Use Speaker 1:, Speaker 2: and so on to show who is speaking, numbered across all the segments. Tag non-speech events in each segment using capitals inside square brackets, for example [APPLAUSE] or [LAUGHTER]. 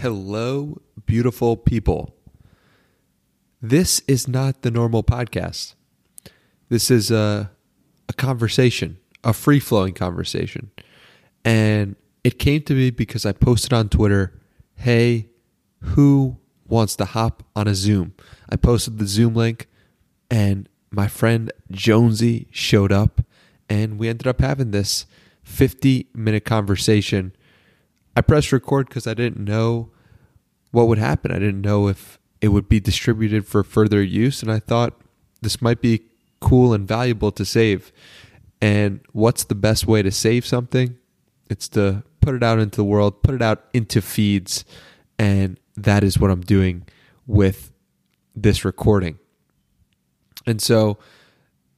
Speaker 1: Hello, beautiful people. This is not the normal podcast. This is a, a conversation, a free flowing conversation. And it came to me because I posted on Twitter, hey, who wants to hop on a Zoom? I posted the Zoom link, and my friend Jonesy showed up, and we ended up having this 50 minute conversation I pressed record because I didn't know what would happen. I didn't know if it would be distributed for further use, and I thought this might be cool and valuable to save. And what's the best way to save something? It's to put it out into the world, put it out into feeds, and that is what I'm doing with this recording. And so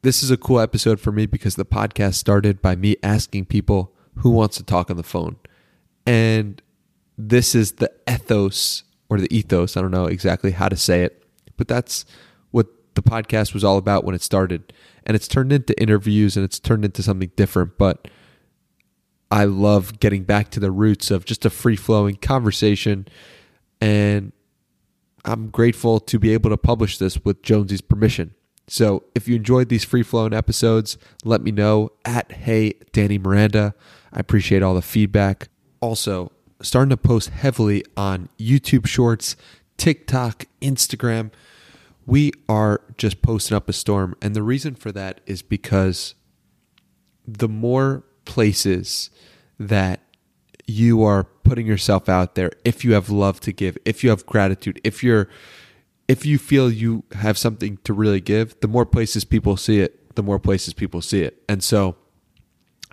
Speaker 1: this is a cool episode for me because the podcast started by me asking people who wants to talk on the phone. And this is the ethos or the ethos. I don't know exactly how to say it, but that's what the podcast was all about when it started. And it's turned into interviews and it's turned into something different. But I love getting back to the roots of just a free flowing conversation. And I'm grateful to be able to publish this with Jonesy's permission. So if you enjoyed these free flowing episodes, let me know at Hey Danny Miranda. I appreciate all the feedback also starting to post heavily on YouTube Shorts, TikTok, Instagram. We are just posting up a storm. And the reason for that is because the more places that you are putting yourself out there, if you have love to give, if you have gratitude, if you're if you feel you have something to really give, the more places people see it, the more places people see it. And so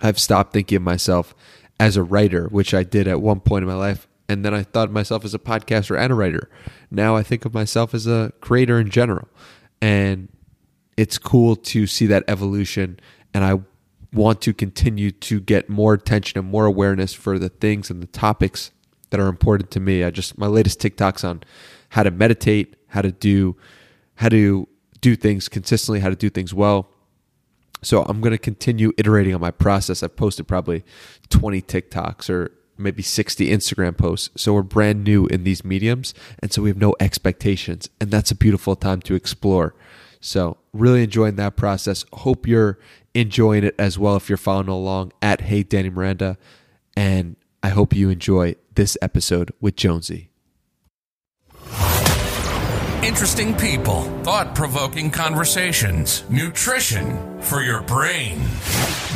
Speaker 1: I've stopped thinking of myself as a writer, which I did at one point in my life. And then I thought of myself as a podcaster and a writer. Now I think of myself as a creator in general. And it's cool to see that evolution. And I want to continue to get more attention and more awareness for the things and the topics that are important to me. I just, my latest TikToks on how to meditate, how to do, how to do things consistently, how to do things well so I'm going to continue iterating on my process. I've posted probably 20 TikToks or maybe 60 Instagram posts. So we're brand new in these mediums. And so we have no expectations. And that's a beautiful time to explore. So really enjoying that process. Hope you're enjoying it as well if you're following along at Hey Danny Miranda. And I hope you enjoy this episode with Jonesy.
Speaker 2: Interesting people, thought provoking conversations, nutrition for your brain.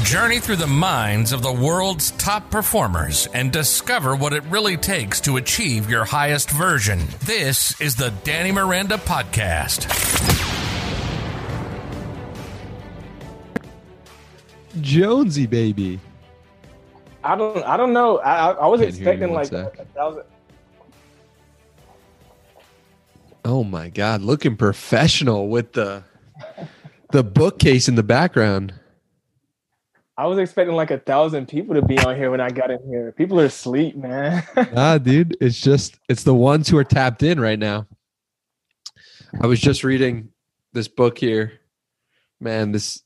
Speaker 2: Journey through the minds of the world's top performers and discover what it really takes to achieve your highest version. This is the Danny Miranda Podcast.
Speaker 1: Jonesy, baby.
Speaker 3: I don't. I don't know. I, I was expecting like
Speaker 1: Oh my god, looking professional with the the bookcase in the background.
Speaker 3: I was expecting like a thousand people to be on here when I got in here. People are asleep, man. [LAUGHS]
Speaker 1: ah, dude, it's just it's the ones who are tapped in right now. I was just reading this book here. Man, this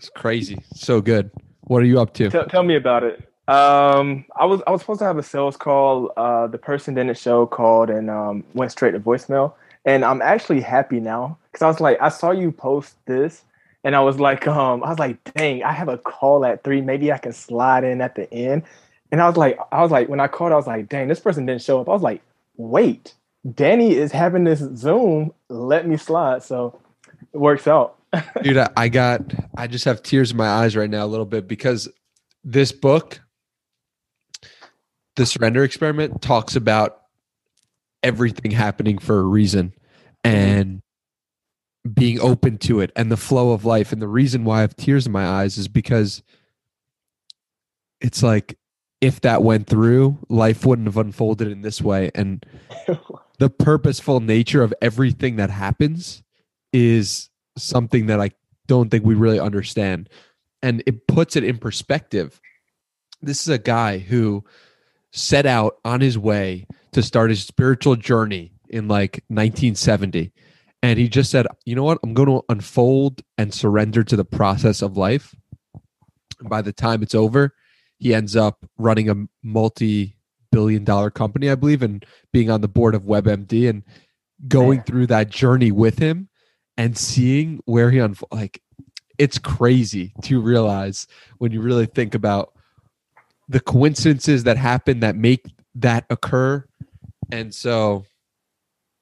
Speaker 1: is crazy. So good. What are you up to?
Speaker 3: Tell, tell me about it. Um, I was I was supposed to have a sales call. Uh, the person didn't show, called, and um, went straight to voicemail. And I'm actually happy now because I was like, I saw you post this, and I was like, um, I was like, dang, I have a call at three. Maybe I can slide in at the end. And I was like, I was like, when I called, I was like, dang, this person didn't show up. I was like, wait, Danny is having this Zoom. Let me slide. So it works out. [LAUGHS]
Speaker 1: Dude, I got, I just have tears in my eyes right now a little bit because this book the surrender experiment talks about everything happening for a reason and being open to it and the flow of life. And the reason why I have tears in my eyes is because it's like if that went through, life wouldn't have unfolded in this way. And [LAUGHS] the purposeful nature of everything that happens is something that I don't think we really understand. And it puts it in perspective. This is a guy who set out on his way to start his spiritual journey in like 1970 and he just said you know what? I'm going to unfold and surrender to the process of life. And by the time it's over he ends up running a multi billion dollar company, I believe, and being on the board of WebMD and going
Speaker 3: Man.
Speaker 1: through that journey with him and seeing where he unfold like it's crazy to realize when you really think about the coincidences that happen that make that occur. And so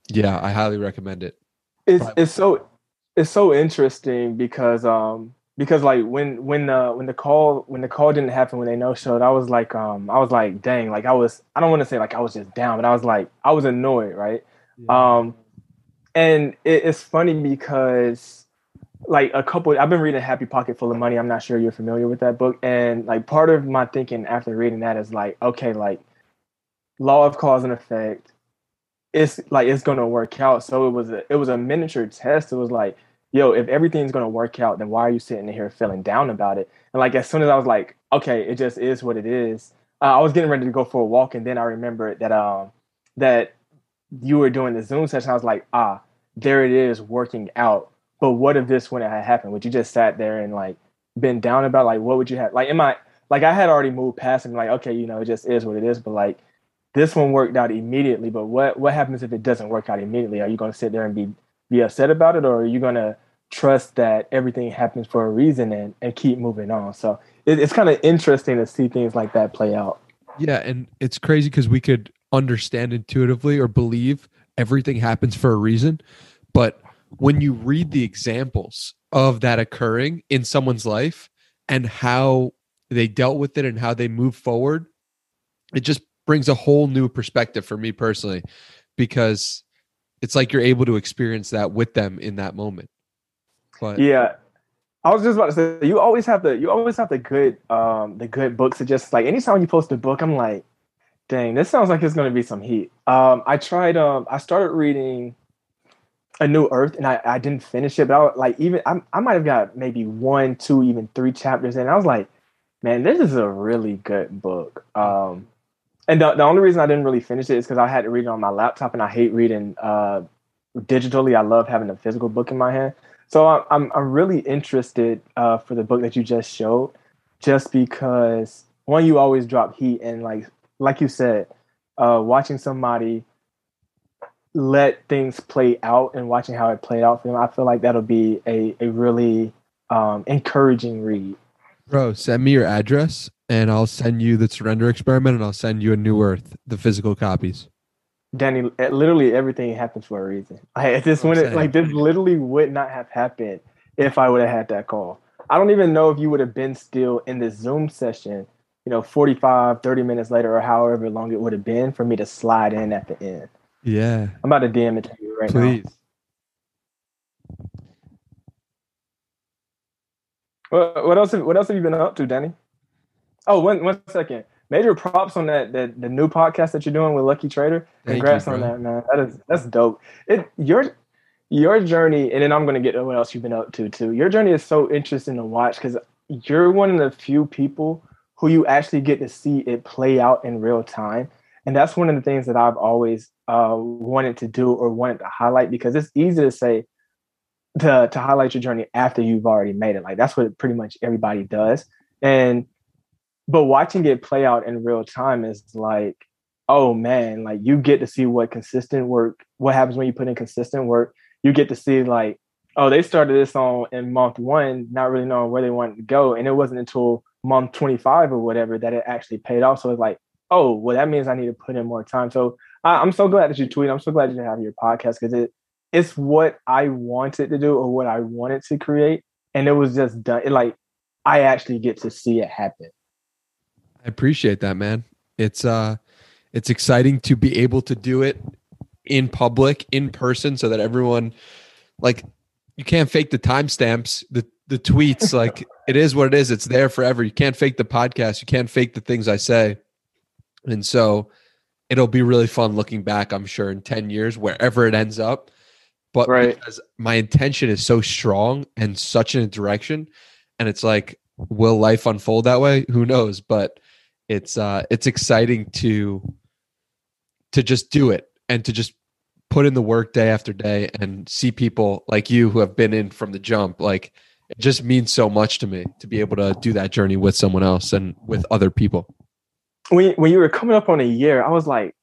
Speaker 1: yeah, I highly recommend it.
Speaker 3: it's
Speaker 1: Right.
Speaker 3: it's so it's so interesting because um because like when when the when the call when the call didn't happen when they no showed I was like um I was like dang like I was I don't want to say like I was just down but I was like I was annoyed right um and it, it's funny because like a couple I've been reading Happy Pocket Full of Money I'm not sure you're familiar with that book and like part of my thinking after reading that is like okay like law of cause and effect it's like it's gonna work out. So it was a it was a miniature test. It was like, yo, if everything's gonna work out, then why are you sitting here feeling down about it? And like as soon as I was like, okay, it just is what it is. Uh, I was getting ready to go for a walk, and then I remembered that um that you were doing the Zoom session. I was like, ah, there it is working out. But what if this wouldn't have happened? Would you just sat there and like been down about like what would you have like am I like I had already moved past and like okay, you know, it just is what it is. But like this one worked out immediately. But what what happens if it doesn't work out immediately? Are you going to sit there and be be upset about it, or are you going to trust that everything happens for a reason and and keep moving on? So it, it's kind of interesting to see things like that play out.
Speaker 1: Yeah, and it's crazy because we could understand intuitively or believe everything happens for a reason, but when you read the examples of that occurring in someone's life and how they dealt with it and how they move forward, it just brings a whole new perspective for me personally because it's like you're able to experience that with them in that moment. But
Speaker 3: Yeah. I was just about to say you always have the you always have the good um the good books that just like anytime you post a book, I'm like, dang, this sounds like it's gonna be some heat. Um I tried um I started reading A New Earth and I, I didn't finish it, but I like even I, I might have got maybe one, two, even three chapters in. I was like, man, this is a really good book. Um and the, the only reason I didn't really finish it is because I had to read it on my laptop and I hate reading uh digitally. I love having a physical book in my hand. So I'm I'm, I'm really interested uh, for the book that you just showed, just because one, you always drop heat, and like like you said, uh, watching somebody let things play out and watching how it played out for them, I feel like that'll be a a really um, encouraging read.
Speaker 1: bro, send me your address and I'll send you the surrender experiment and I'll send you a new earth, the physical copies.
Speaker 3: Danny, eh, literally everything happens for a reason. [LAUGHS] Like this wouldn't like this literally would not have happened if I would have had that call. I don't even know if you would have been still in the Zoom session, you know, 45, 30 minutes later or however long it would have been for me to slide in at the end.
Speaker 1: Yeah,
Speaker 3: I'm about to DM it to you right
Speaker 1: please.
Speaker 3: now. What, what else have, what else have you been up to, Danny? Oh, one one second. Major props on that that the new podcast that you're doing with Lucky Trader.
Speaker 1: Thank you,
Speaker 3: Congrats on that, man. That is that's dope. It your your journey, and then I'm gonna get to what else you've been up to too. Your journey is so interesting to watch because you're one of the few people who you actually get to see it play out in real time, and that's one of the things that I've always uh, wanted to do or wanted to highlight because it's easy to say to to highlight your journey after you've already made it. Like that's what pretty much everybody does, and but watching it play out in real time is like oh man like you get to see what consistent work what happens when you put in consistent work. You get to see like oh they started this on in month one not really knowing where they wanted to go. And it wasn't until month 25 or whatever that it actually paid off. So it's like oh well that means i need to put in more time so I, i'm so glad that you tweet i'm so glad you have your podcast because it it's what i wanted to do or what i wanted to create and it was just done it like i actually get to see it happen
Speaker 1: I appreciate that, man. It's uh it's exciting to be able to do it in public, in person, so that everyone like you can't fake the timestamps, the the tweets, [LAUGHS] like it is what it is. It's there forever. You can't fake the podcast. You can't fake the things I say. And so it'll be really fun looking back, I'm sure, in 10 years, wherever it ends up. But
Speaker 3: Right.
Speaker 1: because my intention is so strong and such in a direction, and it's like, will life unfold that way? Who knows? But it's uh it's exciting to to just do it and to just put in the work day after day and see people like you who have been in from the jump like it just means so much to me to be able to do that journey with someone else and with other people
Speaker 3: when when you were coming up on a year, I was like,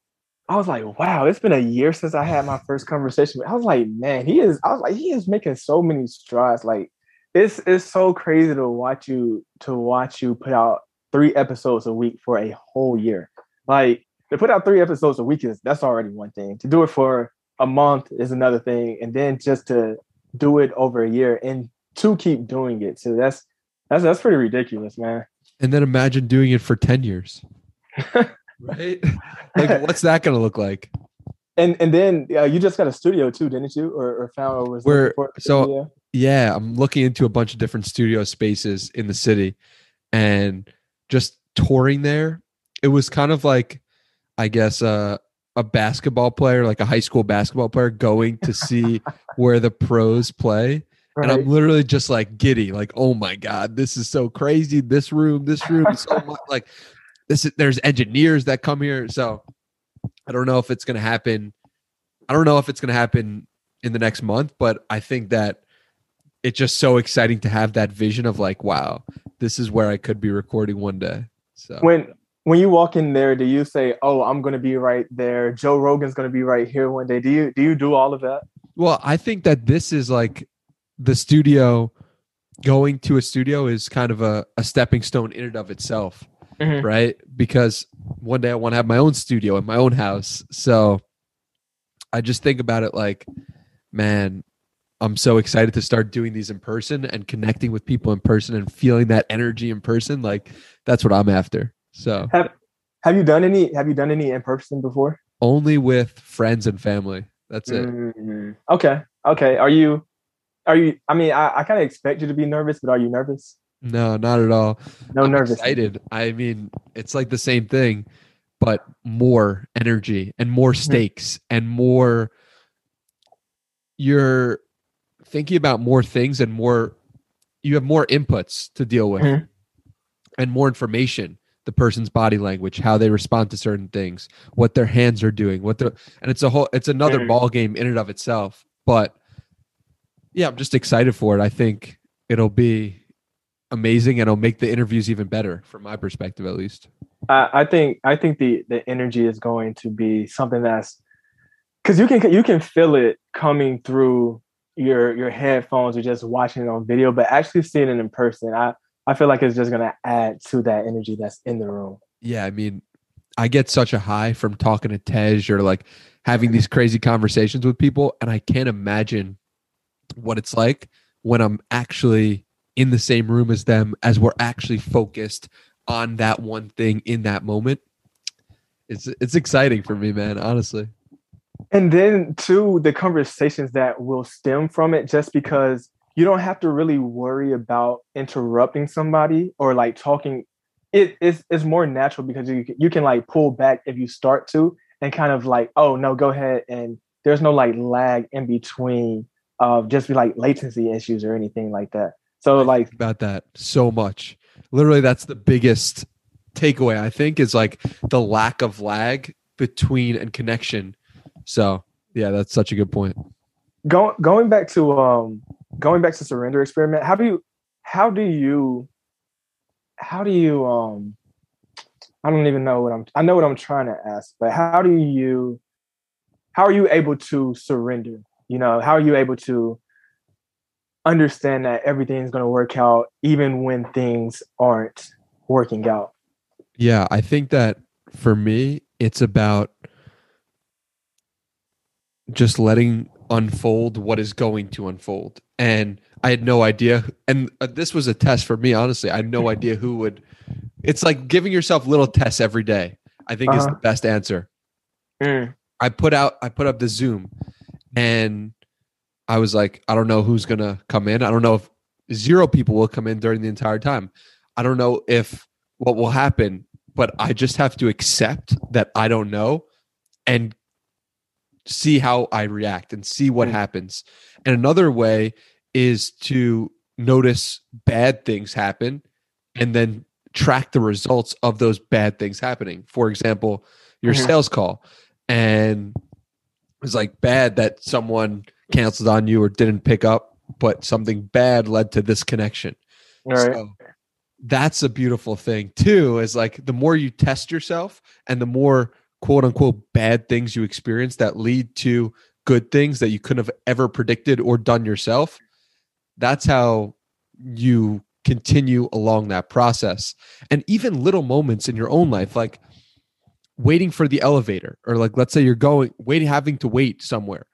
Speaker 3: I was like, wow, it's been a year since I had my first conversation. I was like, man, he is. I was like, he is making so many strides. Like, it's it's so crazy to watch you to watch you put out three episodes a week for a whole year. Like to put out three episodes a week is that's already one thing. To do it for a month is another thing, and then just to do it over a year and to keep doing it. So that's that's that's pretty ridiculous, man.
Speaker 1: And then imagine doing it for 10 years. Right? [LAUGHS] Like what's that going to look like?
Speaker 3: And and then uh, you just got a studio too, didn't you? Or, or found or was
Speaker 1: We're-
Speaker 3: looking for a
Speaker 1: so-
Speaker 3: studio?
Speaker 1: Yeah, I'm looking into a bunch of different studio spaces in the city and just touring there. It was kind of like I guess uh, a basketball player, like a high school basketball player going to see [LAUGHS] where the pros play. And I'm literally just like giddy, like, oh my God, this is so crazy. This room, this room is so much [LAUGHS] like this is there's engineers that come here. So I don't know if it's gonna happen. I don't know if it's gonna happen in the next month, but I think that it's just so exciting to have that vision of like, wow, this is where I could be recording one day. So
Speaker 3: when when you walk in there, do you say, "Oh, I'm going to be right there. Joe Rogan's going to be right here one day"? Do you do you do all of that?
Speaker 1: Well, I think that this is like the studio. Going to a studio is kind of a, a stepping stone in and of itself,
Speaker 3: Mhm.
Speaker 1: right? Because one day I want to have my own studio in my own house. So I just think about it like, man, I'm so excited to start doing these in person and connecting with people in person and feeling that energy in person. Like that's what I'm after. So
Speaker 3: Have you done any? Have you done any in person before?
Speaker 1: only with friends and family. That's it.
Speaker 3: Mhm. Okay. Okay. Are you? Are you? I mean, I, I kind of expect you to be nervous, but are you nervous?
Speaker 1: No, not at all.
Speaker 3: No
Speaker 1: I'm
Speaker 3: nervous.
Speaker 1: excited. I mean, it's like the same thing, but more energy and more stakes and more. You're thinking about more things and more. You have more inputs to deal with,
Speaker 3: Mhm.
Speaker 1: and more information. The person's body language, how they respond to certain things, what their hands are doing, what they're, and it's a whole. It's another
Speaker 3: Mhm.
Speaker 1: ball game in and of itself. But yeah, I'm just excited for it. I think it'll be amazing and it'll make the interviews even better from my perspective at least
Speaker 3: I, I think I think the the energy is going to be something that's because you can you can feel it coming through your your headphones or just watching it on video, but actually seeing it in person, I I feel like it's just gonna add to that energy that's in the room.
Speaker 1: yeah i mean i get such a high from talking to tej or like having these crazy conversations with people and i can't imagine what it's like when i'm actually in the same room as them as we're actually focused on that one thing in that moment it's it's exciting for me man honestly
Speaker 3: And then too, the conversations that will stem from it, just because you don't have to really worry about interrupting somebody or like talking. It is it's more natural because you you can like pull back if you start to and kind of like, oh no, go ahead, and there's no like lag in between of just be like latency issues or anything like that. So like,
Speaker 1: about that so much. Literally, that's the biggest takeaway I think is like the lack of lag between and connection. So yeah, that's such a good point.
Speaker 3: going going back to um going back to surrender experiment how do you how do you how do you um i don't even know what i'm i know what i'm trying to ask but how do you how are you able to surrender you know how are you able to understand that everything's going to work out even when things aren't working out
Speaker 1: Yeah, I think that for me, it's about just letting unfold what is going to unfold. And I had no idea. And uh, this was a test for me, honestly. I had no idea who would. It's like giving yourself little tests every day, I think is
Speaker 3: Uh-huh.
Speaker 1: the best answer.
Speaker 3: Mm,
Speaker 1: I put out I put up the Zoom and I was like, I don't know who's gonna come in. I don't know if zero people will come in during the entire time. I don't know if what will happen, but I just have to accept that I don't know and see how I react and see what
Speaker 3: Mm.
Speaker 1: happens. And another way is to notice bad things happen and then track the results of those bad things happening. For example, your
Speaker 3: Mhm.
Speaker 1: sales call and it's like bad that someone canceled on you or didn't pick up, but something bad led to this connection.
Speaker 3: all right.
Speaker 1: So that's a beautiful thing too is like the more you test yourself and the more quote unquote bad things you experience that lead to good things that you couldn't have ever predicted or done yourself that's how you continue along that process. And even little moments in your own life like waiting for the elevator or like let's say you're going waiting having to wait somewhere.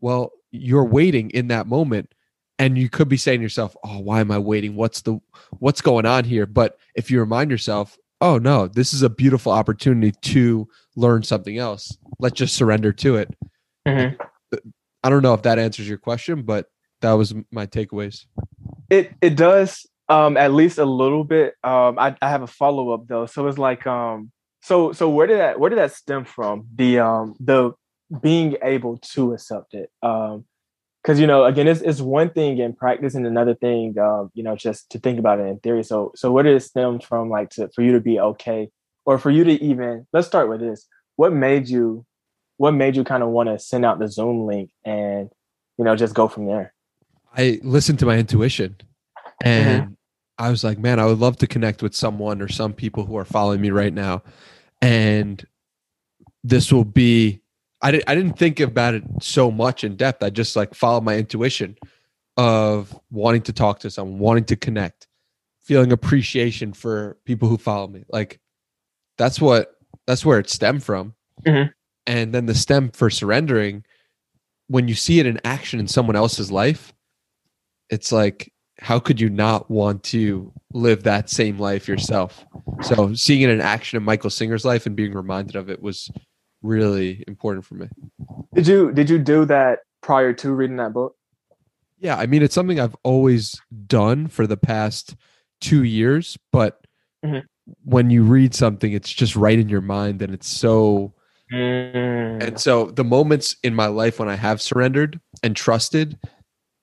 Speaker 1: Well you're waiting in that moment and you could be saying to yourself oh why am i waiting what's the what's going on here but if you remind yourself oh no this is a beautiful opportunity to learn something else let's just surrender to it
Speaker 3: Mhm.
Speaker 1: i don't know if that answers your question but that was my takeaways
Speaker 3: It it does um at least a little bit. Um I, I have a follow up though. So it's like um so so where did that where did that stem from? The um the being able to accept it. Um because you know again it's, it's one thing in practice and another thing um you know just to think about it in theory so so where did it stem from like to for you to be okay or for you to even let's start with this what made you what made you kind of want to send out the zoom link and you know just go from there
Speaker 1: I listened to my intuition and I was like, man, I would love to connect with someone or some people who are following me right now. And this will be, I, di- I didn't think about it so much in depth. I just like followed my intuition of wanting to talk to someone, wanting to connect, feeling appreciation for people who follow me. Like that's what, that's where it stemmed from.
Speaker 3: Mhm.
Speaker 1: And then the stem for surrendering, when you see it in action in someone else's life, it's like how could you not want to live that same life yourself so seeing it in action in michael singer's life and being reminded of it was really important for me
Speaker 3: did you did you do that prior to reading that book
Speaker 1: yeah i mean it's something i've always done for the past two years but
Speaker 3: Mhm.
Speaker 1: when you read something it's just right in your mind and it's so
Speaker 3: Mm.
Speaker 1: and so the moments in my life when i have surrendered and trusted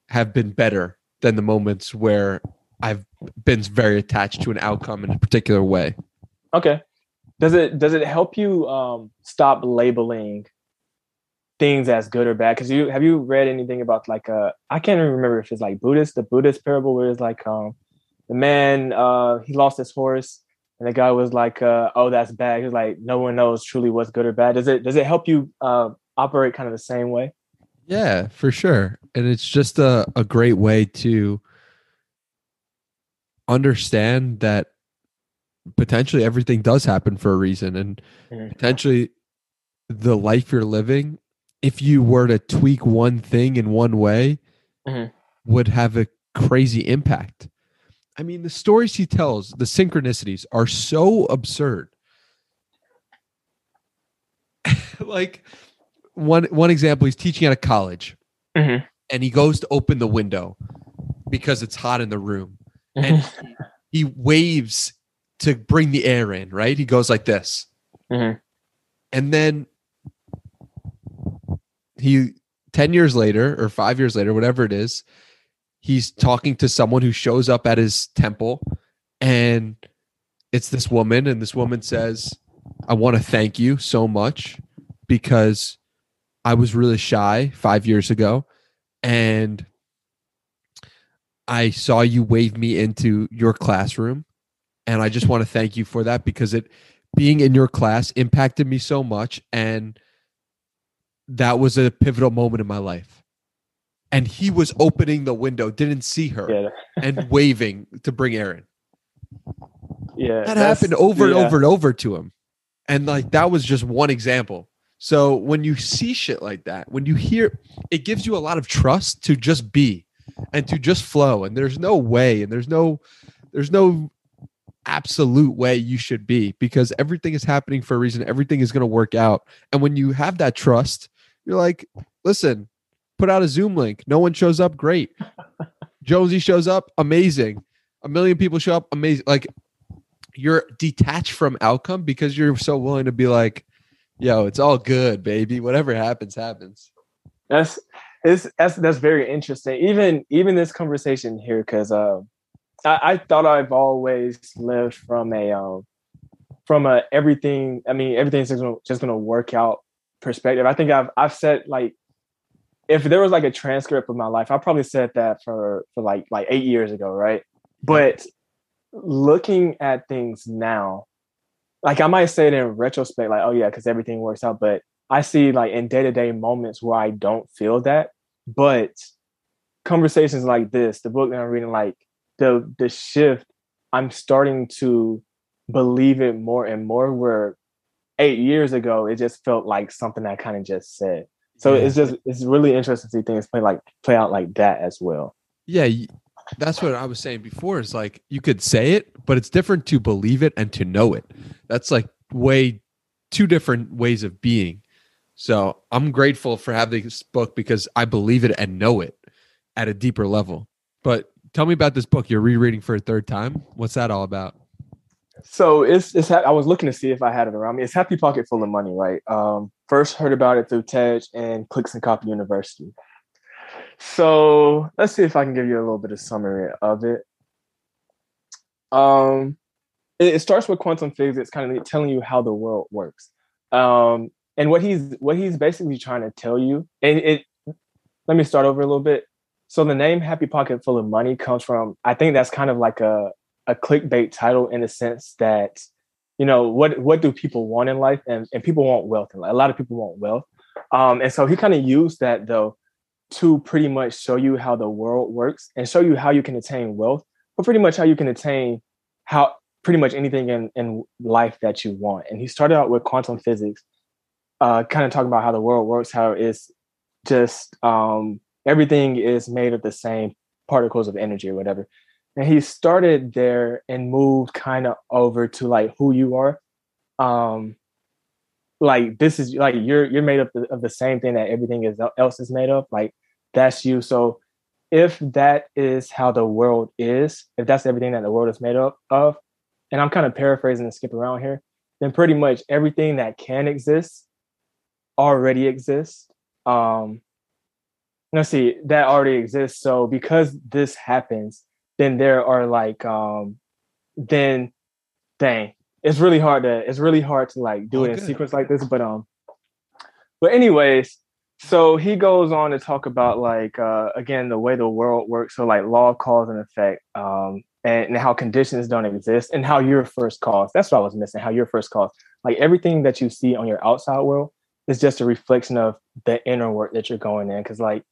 Speaker 1: have been better than the moments where i've been very attached to an outcome in a particular way
Speaker 3: Okay. Does it does it help you um stop labeling things as good or bad? Because you have you read anything about like uh I can't even remember if it's like Buddhist, the Buddhist parable where it's like um the man uh he lost his horse and the guy was like uh oh that's bad. he's like no one knows truly what's good or bad. Does it does it help you uh operate kind of the same way?
Speaker 1: Yeah, for sure. And it's just a, a great way to understand that potentially everything does happen for a reason and
Speaker 3: Mhm.
Speaker 1: potentially the life you're living, if you were to tweak one thing in one way,
Speaker 3: Mhm.
Speaker 1: would have a crazy impact. I mean, the stories he tells, the synchronicities are so absurd. [LAUGHS] like one one example, he's teaching at a college
Speaker 3: Mhm.
Speaker 1: and he goes to open the window because it's hot in the room and [LAUGHS] he waves to bring the air in, right? He goes like this.
Speaker 3: Mhm.
Speaker 1: And then he 10 years later or 5 years later, whatever it is, he's talking to someone who shows up at his temple and it's this woman and this woman says, "I want to thank you so much because I was really shy 5 years ago and I saw you wave me into your classroom and I just want to thank you for that because it being in your class impacted me so much and that was a pivotal moment in my life. And he was opening the window, didn't see her
Speaker 3: yeah.
Speaker 1: and [LAUGHS] waving to bring Aaron.
Speaker 3: Yeah.
Speaker 1: That happened over and over and over to him. And like that was just one example. So when you see shit like that, when you hear it gives you a lot of trust to just be and to just flow and there's no way and there's no there's no absolute way you should be because everything is happening for a reason. Everything is going to work out. And when you have that trust you're like listen put out a zoom link. No one shows up. Great. [LAUGHS] Jonesy shows up. Amazing. A million people show up. Amazing. Like you're detached from outcome because you're so willing to be like yo it's all good baby. Whatever happens happens.
Speaker 3: That's it's that's that's very interesting. Even even this conversation here, because uh, I, I thought I've always lived from a um, from a everything. I mean, everything's just gonna, just gonna work out perspective. I think I've I've said like if there was like a transcript of my life, I probably said that for for like like eight years ago, right? But looking at things now, like I might say it in retrospect, like, oh yeah, because everything works out. But I see like in day-to-day moments where I don't feel that. But conversations like this, the book that I'm reading, like the the shift, I'm starting to believe it more and more. Where eight years ago, it just felt like something I kind of just said. So yeah. it's just it's really interesting to see things play like play out like that as well.
Speaker 1: Yeah, that's what I was saying before. Is like you could say it, but it's different to believe it and to know it. That's like way two different ways of being. So I'm grateful for having this book because I believe it and know it at a deeper level. But tell me about this book you're rereading for a third time. What's that all about?
Speaker 3: So it's it's I was looking to see if I had it around me. It's Happy Pocket Full of Money, right? Um, first heard about it through TED and Clicks and Copy University. So let's see if I can give you a little bit of summary of it. Um, it, it starts with quantum physics. Kind of telling you how the world works. Um, and what he's what he's basically trying to tell you. And it let me start over a little bit. So the name Happy Pocket Full of Money comes from I think that's kind of like a a clickbait title in the sense that you know what what do people want in life? And, and people want wealth and a lot of people want wealth. Um, and so he kind of used that though to pretty much show you how the world works and show you how you can attain wealth but pretty much how you can attain how pretty much anything in, in life that you want. And he started out with quantum physics uh, kind of talking about how the world works how it's just um, everything is made of the same particles of energy or whatever. And he started there and moved kind of over to like who you are. Um like this is like you're you're made up of the same thing that everything is else is made of like that's you. So if that is how the world is if that's everything that the world is made up of and i'm kind of paraphrasing and skip around here then pretty much everything that can exist already exists. Um let's see that already exists. So because this happens then there are like um then dang it's really hard to it's really hard to like do oh, it in sequence like this but um but anyways so he goes on to talk about like uh again the way the world works. So like law of cause and effect um and, and how conditions don't exist and how you're first cause that's what i was missing how you're first cause like everything that you see on your outside world is just a reflection of the inner work that you're going in. Because like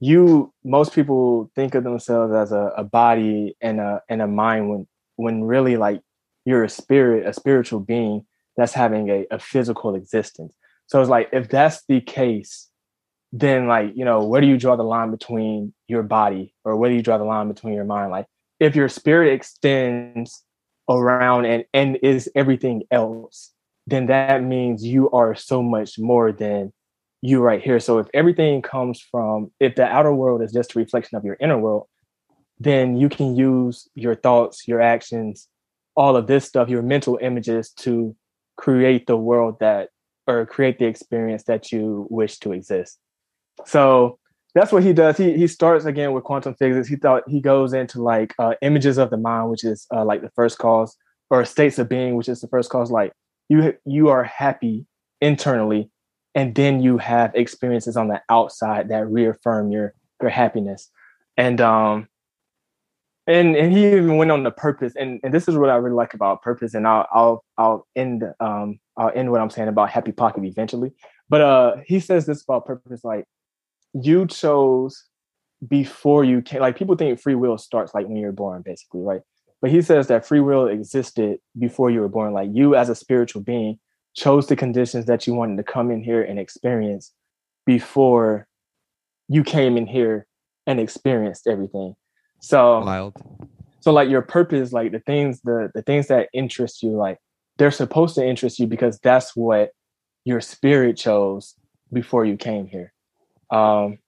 Speaker 3: you most people think of themselves as a, a body and a and a mind when when really like you're a spirit a spiritual being that's having a, a physical existence. So it's like if that's the case then like you know where do you draw the line between your body or where do you draw the line between your mind? Like if your spirit extends around and and is everything else then that means you are so much more than you right here. So if everything comes from, if the outer world is just a reflection of your inner world, then you can use your thoughts, your actions, all of this stuff, your mental images to create the world that, or create the experience that you wish to exist. So that's what he does. He he starts again with quantum physics. He thought he goes into like uh, images of the mind, which is uh, like the first cause, or states of being, which is the first cause. Like you you are happy internally and then you have experiences on the outside that reaffirm your your happiness. And um and and he even went on the purpose and, and this is what i really like about purpose and i'll i'll i'll end um i'll end what i'm saying about happy pocket eventually. But uh he says this about purpose like you chose before you came like people think free will starts like when you're born basically right? But he says that free will existed before you were born. Like you as a spiritual being chose the conditions that you wanted to come in here and experience before you came in here and experienced everything. So
Speaker 1: wild.
Speaker 3: So like your purpose, like the things, the the things that interest you, like they're supposed to interest you because that's what your spirit chose before you came here. Um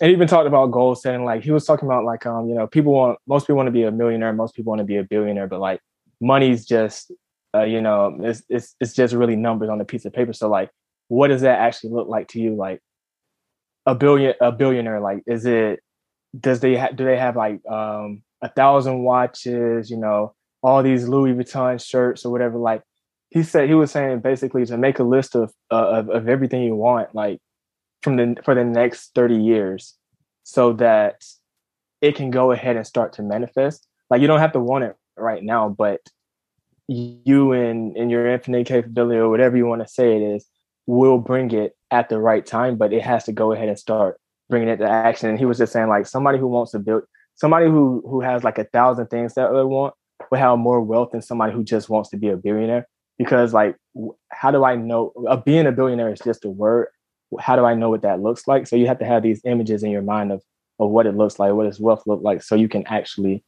Speaker 3: and even talked about goal setting. Like he was talking about like um, you know, people want most people want to be a millionaire, most people want to be a billionaire, but like money's just uh, you know, it's, it's it's just really numbers on a piece of paper. So like, what does that actually look like to you? Like a billion, a billionaire. Like, is it? Does they ha- do they have like um a thousand watches? You know, all these Louis Vuitton shirts or whatever. Like he said, he was saying basically to make a list of uh, of, of everything you want, like from the for the next thirty years, so that it can go ahead and start to manifest. Like you don't have to want it right now, but you and and your infinite capability or whatever you want to say it is will bring it at the right time, but it has to go ahead and start bringing it to action. And he was just saying like somebody who wants to build somebody who who has like a thousand things that they want will have more wealth than somebody who just wants to be a billionaire. Because like, how do I know? Uh, being a billionaire is just a word. How do I know what that looks like? So you have to have these images in your mind of of what it looks like, what does wealth look like, so you can actually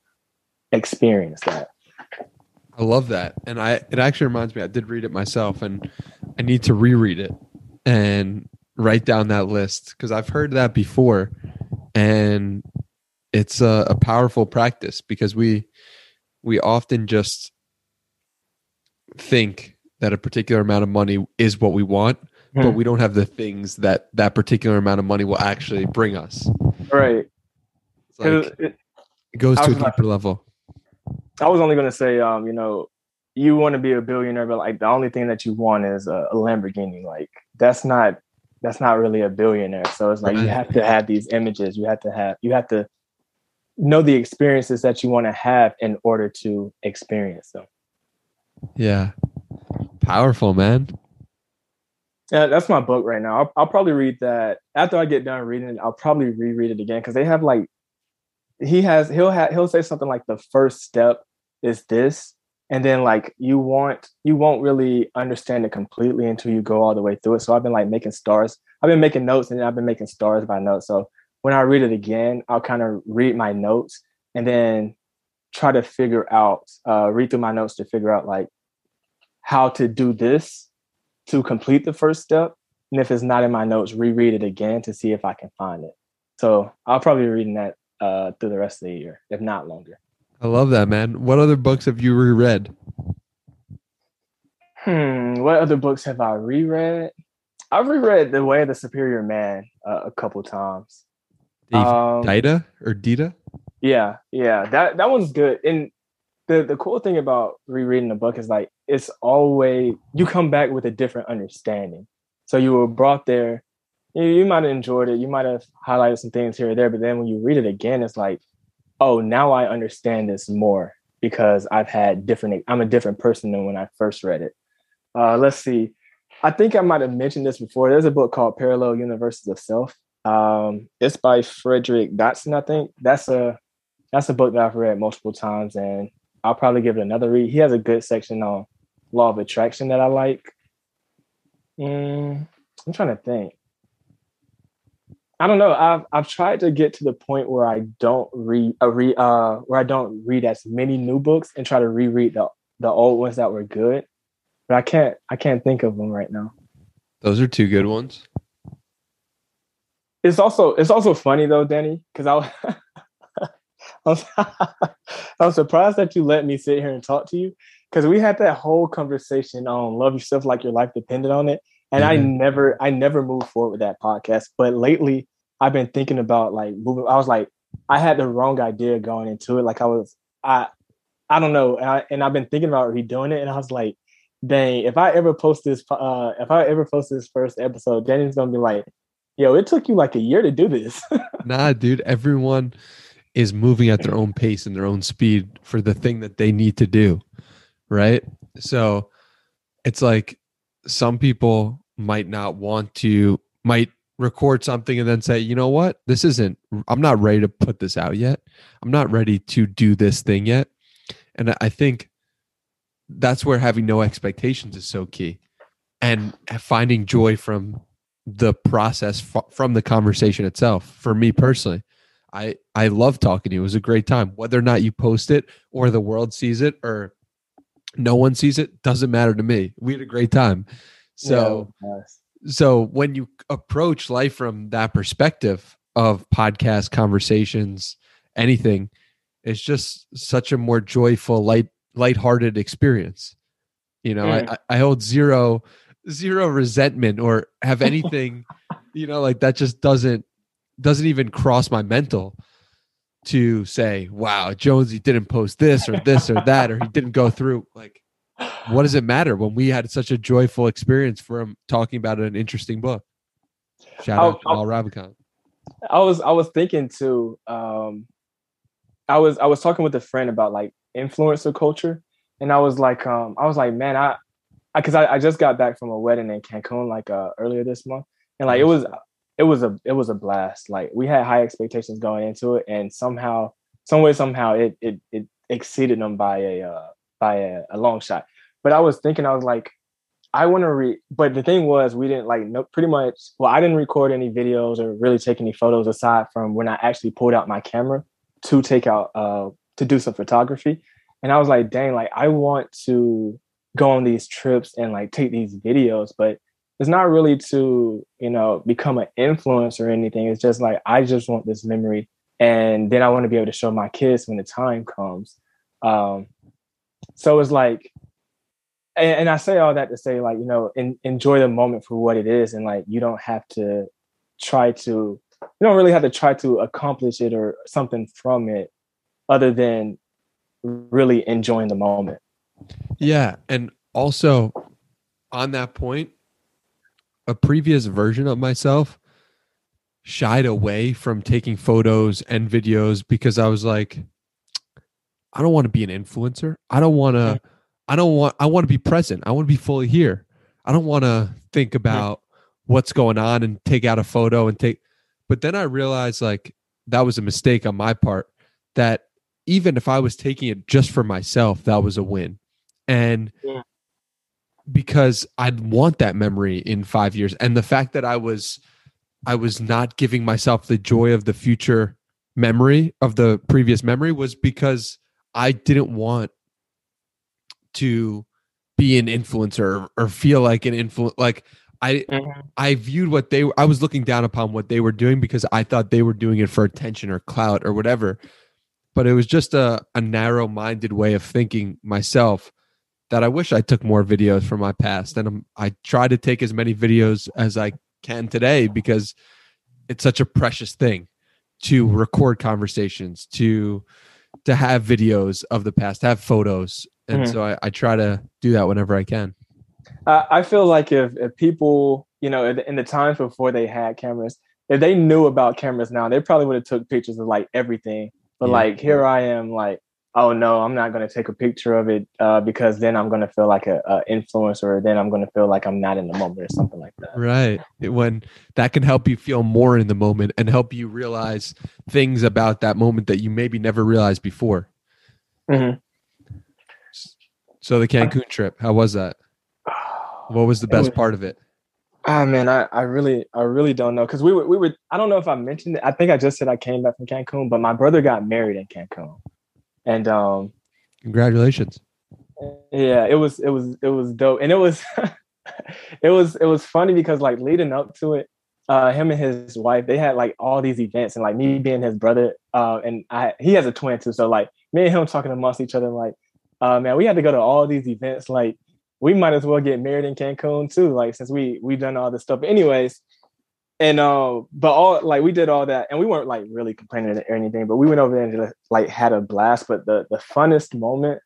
Speaker 3: experience that.
Speaker 1: I love that, and I it actually reminds me. I did read it myself, and I need to reread it and write down that list because I've heard that before, and it's a, a powerful practice because we we often just think that a particular amount of money is what we want, mm. but hmm. we don't have the things that that particular amount of money will actually bring us.
Speaker 3: Right.
Speaker 1: Like, it, it, goes to a deeper like, level.
Speaker 3: I was only going to say, um, you know, you want to be a billionaire, but like the only thing that you want is a, a Lamborghini. Like that's not that's not really a billionaire. So it's like right. you have to have these images. You have to have you have to know the experiences that you want to have in order to experience them.
Speaker 1: Yeah. Powerful, man.
Speaker 3: Yeah, that's my book right now. I'll, I'll probably read that after I get done reading it. I'll probably reread it again because they have like he has he'll have he'll say something like the first step is this, and then like you want you won't really understand it completely until you go all the way through it. So I've been like making stars. I've been making notes and I've been making stars by notes. So when I read it again, I'll kind of read my notes and then try to figure out, uh, read through my notes to figure out like how to do this to complete the first step. And if it's not in my notes, reread it again to see if I can find it. So I'll probably be reading that uh, through the rest of the year, if not longer.
Speaker 1: I love that, man. What other books have you reread?
Speaker 3: Hmm. What other books have I reread? I've reread The Way of the Superior Man uh, a couple times.
Speaker 1: Um, Deida or Deida?
Speaker 3: Yeah, yeah. That that one's good. And the the cool thing about rereading the book is like it's always you come back with a different understanding. So you were brought there. You, you might have enjoyed it. You might have highlighted some things here or there, but then when you read it again, it's like, oh, now I understand this more because I've had different. I'm a different person than when I first read it. Uh, let's see. I think I might have mentioned this before. There's a book called Parallel Universes of Self. Um, it's by Frederick Dodson, I think. That's a that's a book that I've read multiple times, and I'll probably give it another read. He has a good section on law of attraction that I like. Mm, I'm trying to think. I don't know. I've I've tried to get to the point where I don't read uh, read uh where I don't read as many new books and try to reread the the old ones that were good, but I can't I can't think of them right now.
Speaker 1: Those are two good ones
Speaker 3: it's also it's also funny though, Danny, because I, I was [LAUGHS] [LAUGHS] I was surprised that you let me sit here and talk to you because we had that whole conversation on love yourself like your life depended on it, and mm-hmm. I never I never moved forward with that podcast. But lately, I've been thinking about like moving. I was like, I had the wrong idea going into it. Like I was I I don't know, and, I, and I've been thinking about redoing it, and I was like, dang, if I ever post this, uh, if I ever post this first episode, Danny's gonna be like, yo, it took you like a year to do this. [LAUGHS]
Speaker 1: nah, dude, everyone is moving at their own pace and their own speed for the thing that they need to do. Right. So it's like some people might not want to, might record something and then say, you know what? This isn't, I'm not ready to put this out yet. I'm not ready to do this thing yet. And I think that's where having no expectations is so key and finding joy from the process from the conversation itself for me personally i i love talking to you it was a great time whether or not you post it or the world sees it or no one sees it doesn't matter to me we had a great time so yeah, nice. so when you approach life from that perspective of podcast conversations anything it's just such a more joyful light lighthearted experience you know mm. I, I hold zero zero resentment or have anything, [LAUGHS] you know, like that just doesn't doesn't even cross my mental to say, wow, Jonesy didn't post this or this or that, or he didn't go through. Like, what does it matter when we had such a joyful experience from talking about an interesting book? Shout out to Kamal Ravikant.
Speaker 3: I was I was thinking too. Um, I was I was talking with a friend about like influencer culture, and I was like, um, I was like, man, I, because I, I, I, just got back from a wedding in Cancun like uh earlier this month, and like it was it was a it was a blast. Like we had high expectations going into it, and somehow, some way, somehow, it it it exceeded them by a uh, by a, a long shot. But I was thinking, I was like, I want to read, but the thing was, we didn't like no, pretty much. Well, I didn't record any videos or really take any photos aside from when I actually pulled out my camera to take out uh to do some photography. And I was like, dang, like I want to go on these trips and like take these videos, but it's not really to, you know, become an influence or anything. It's just like I just want this memory. And then I want to be able to show my kids when the time comes. Um, so it's like and, and, I say all that to say, like, you know, in, enjoy the moment for what it is. And like, you don't have to try to, you don't really have to try to accomplish it or something from it other than really enjoying the moment.
Speaker 1: Yeah. And also on that point, a previous version of myself shied away from taking photos and videos because I was like, I don't want to be an influencer. I don't want to I don't want I want to be present. I want to be fully here. I don't want to think about what's going on and take out a photo and take but then I realized like that was a mistake on my part that even if I was taking it just for myself, that was a win. And yeah. Because I'd want that memory in 5 years and the fact that I was I was not giving myself the joy of the future memory of the previous memory was because I didn't want to be an influencer or, or feel like an influence like I mm-hmm. I viewed what they I was looking down upon what they were doing because I thought they were doing it for attention or clout or whatever. But it was just a, a narrow minded way of thinking myself that I wish I took more videos from my past. And I'm, I try to take as many videos as I can today because it's such a precious thing to record conversations, to to have videos of the past, have photos, and mm-hmm. so I, I, try to do that whenever I can.
Speaker 3: Uh, I feel like if, if people, you know, in the times before they had cameras, if they knew about cameras now, they probably would have took pictures of like everything. But yeah. like here I am, like, oh no, I'm not going to take a picture of it uh, because then I'm going to feel like a, a influencer, or then I'm going to feel like I'm not in the moment, or something like that.
Speaker 1: Right. When that can help you feel more in the moment and help you realize things about that moment that you maybe never realized before. Mm-hmm. So the Cancun trip, how was that? What was the best was, part of it?
Speaker 3: Ah man, I, I really I really don't know because we were we were I don't know if I mentioned it. I think I just said I came back from Cancun, but my brother got married in Cancun, and um,
Speaker 1: congratulations.
Speaker 3: Yeah, it was it was it was dope, and it was [LAUGHS] it was it was funny because like leading up to it, uh, him and his wife they had like all these events, and like me being his brother, uh, and I he has a twin too, so like me and him talking amongst each other, like uh, man, we had to go to all these events. Like, we might as well get married in Cancun too. Like, since we we done all this stuff. But anyways, and uh, but all like we did all that, and we weren't like really complaining or anything. But we went over there and just, like had a blast. But the the funnest moment,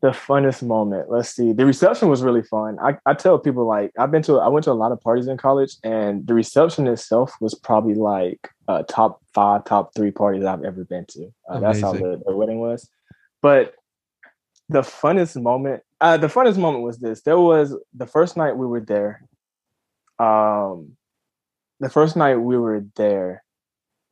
Speaker 3: the funnest moment. Let's see. The reception was really fun. I, I tell people like I've been to I went to a lot of parties in college, and the reception itself was probably like uh, top five, top three parties I've ever been to. Uh, that's how the, the wedding was. But the funnest moment uh the funnest moment was this there was the first night we were there um the first night we were there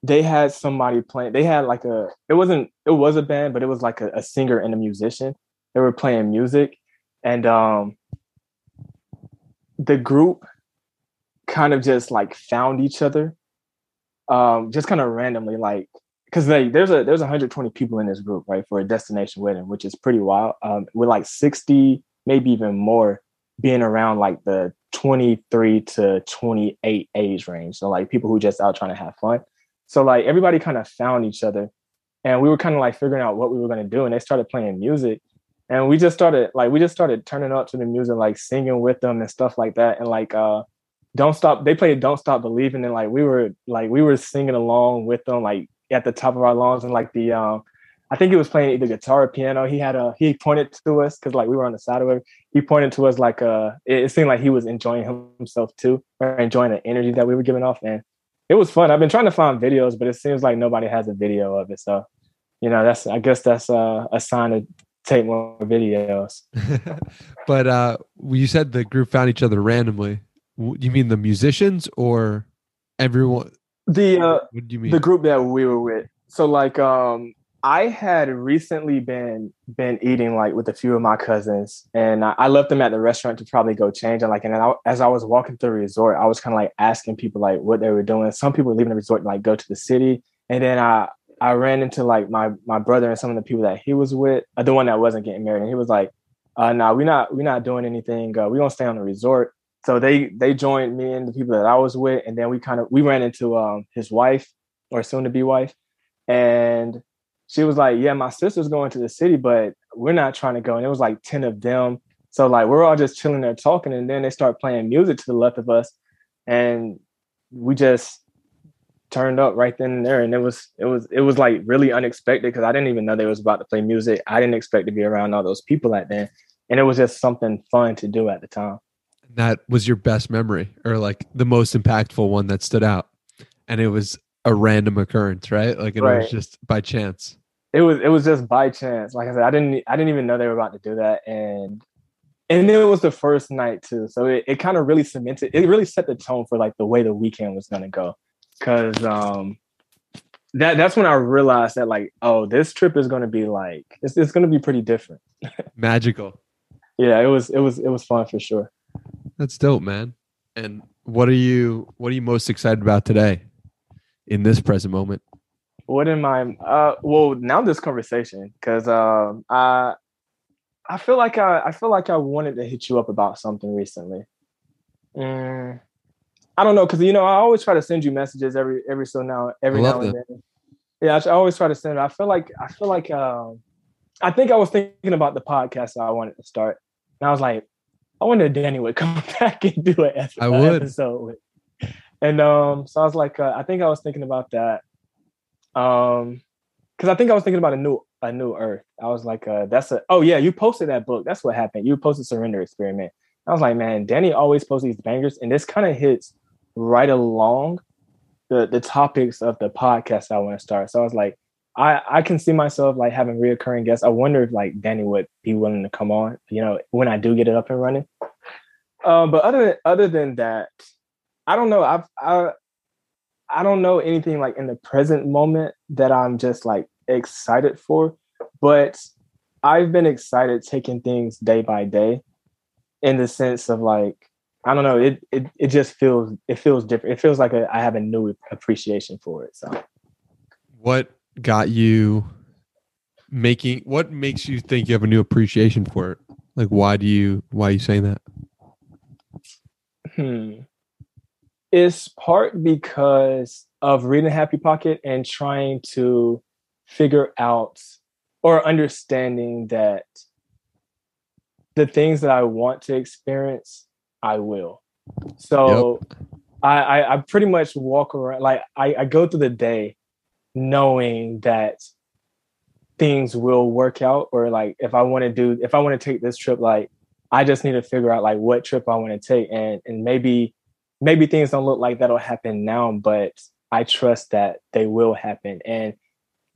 Speaker 3: they had somebody playing they had like a it wasn't it was a band but it was like a, a singer and a musician. They were playing music and um the group kind of just like found each other um just kind of randomly like because they there's a there's 120 people in this group right for a destination wedding which is pretty wild. Um with like 60 maybe even more being around like the 23 to 28 age range. So like people who just out trying to have fun. So like everybody kind of found each other and we were kind of like figuring out what we were going to do and they started playing music. And we just started like we just started turning up to the music like singing with them and stuff like that and like uh don't stop they played don't stop believing and like we were like we were singing along with them like at the top of our lungs and like the um I think he was playing either guitar or piano. He had a he pointed to us because like we were on the side of it. He pointed to us like uh it, it, seemed like he was enjoying himself too, or enjoying the energy that we were giving off. And it was fun. I've been trying to find videos, but it seems like nobody has a video of it. So you know, that's I guess that's a, a sign to take more videos. [LAUGHS]
Speaker 1: but uh, you said the group found each other randomly. You mean the musicians or everyone?
Speaker 3: The uh,
Speaker 1: What do you mean?
Speaker 3: the group that we were with. So like um I had recently been been eating like with a few of my cousins, and I, I left them at the restaurant to probably go change. And like, and I, as I was walking through the resort, I was kind of like asking people like what they were doing. Some people were leaving the resort to like go to the city, and then I I ran into like my my brother and some of the people that he was with, uh, the one that wasn't getting married, and he was like, uh, "No, nah, we're not we're not doing anything. Uh, we gonna stay on the resort." So they they joined me and the people that I was with, and then we kind of we ran into um his wife or soon to be wife, and she was like, "Yeah, my sister's going to the city, but we're not trying to go." And it was like ten of them, so like we're all just chilling there talking, and then they start playing music to the left of us, and we just turned up right then and there, and it was it was it was like really unexpected because I didn't even know they was about to play music. I didn't expect to be around all those people at then, and it was just something fun to do at the time.
Speaker 1: that was your best memory or like the most impactful one that stood out. And it was a random occurrence, right? Like it was just by chance.
Speaker 3: it was it was just by chance. Like I said, I didn't I didn't even know they were about to do that, and and it was the first night too. So it, it kind of really cemented. It really set the tone for like the way the weekend was gonna go, because um that that's when I realized that like oh this trip is gonna be like it's it's gonna be pretty different. [LAUGHS]
Speaker 1: Magical.
Speaker 3: Yeah, it was it was it was fun for sure.
Speaker 1: That's dope, man. And what are you what are you most excited about today in this present moment?
Speaker 3: What am I? Uh, well, now this conversation because um I I feel like I I feel like I wanted to hit you up about something recently. Mm, I don't know because you know I always try to send you messages every every so now every now and then. Yeah, I, I always try to send. it. I feel like I feel like um I think I was thinking about the podcast that I wanted to start, and I was like, I wonder if Danny would [LAUGHS] come back and do an ep-
Speaker 1: I would.
Speaker 3: episode. With. And um, so I was like, uh, I think I was thinking about that. Um, because I think I was thinking about a new a new Earth. I was like, uh, that's a oh yeah, you posted that book. That's what happened. You posted Surrender Experiment. I was like, man, Danny always posts these bangers, and this kind of hits right along the the topics of the podcast I want to start. So I was like, I I can see myself like having reoccurring guests. I wonder if like Danny would be willing to come on. You know, when I do get it up and running. Um, but other than, other than that, I don't know. I've I I don't know anything like in the present moment that I'm just like excited for, but I've been excited taking things day by day in the sense of like I don't know, it it it just feels it feels different. It feels like a, I have a new appreciation for it. So
Speaker 1: What got you making what makes you think you have a new appreciation for it? Like why do you why are you saying that?
Speaker 3: hmm. It's part because of reading Happy Pocket and trying to figure out or understanding that the things that I want to experience, I will. So I, I, I pretty much walk around like I, I go through the day knowing that things will work out or like if I want to do if I want to take this trip like I just need to figure out like what trip I want to take and and maybe maybe things don't look like that'll happen now but I trust that they will happen. And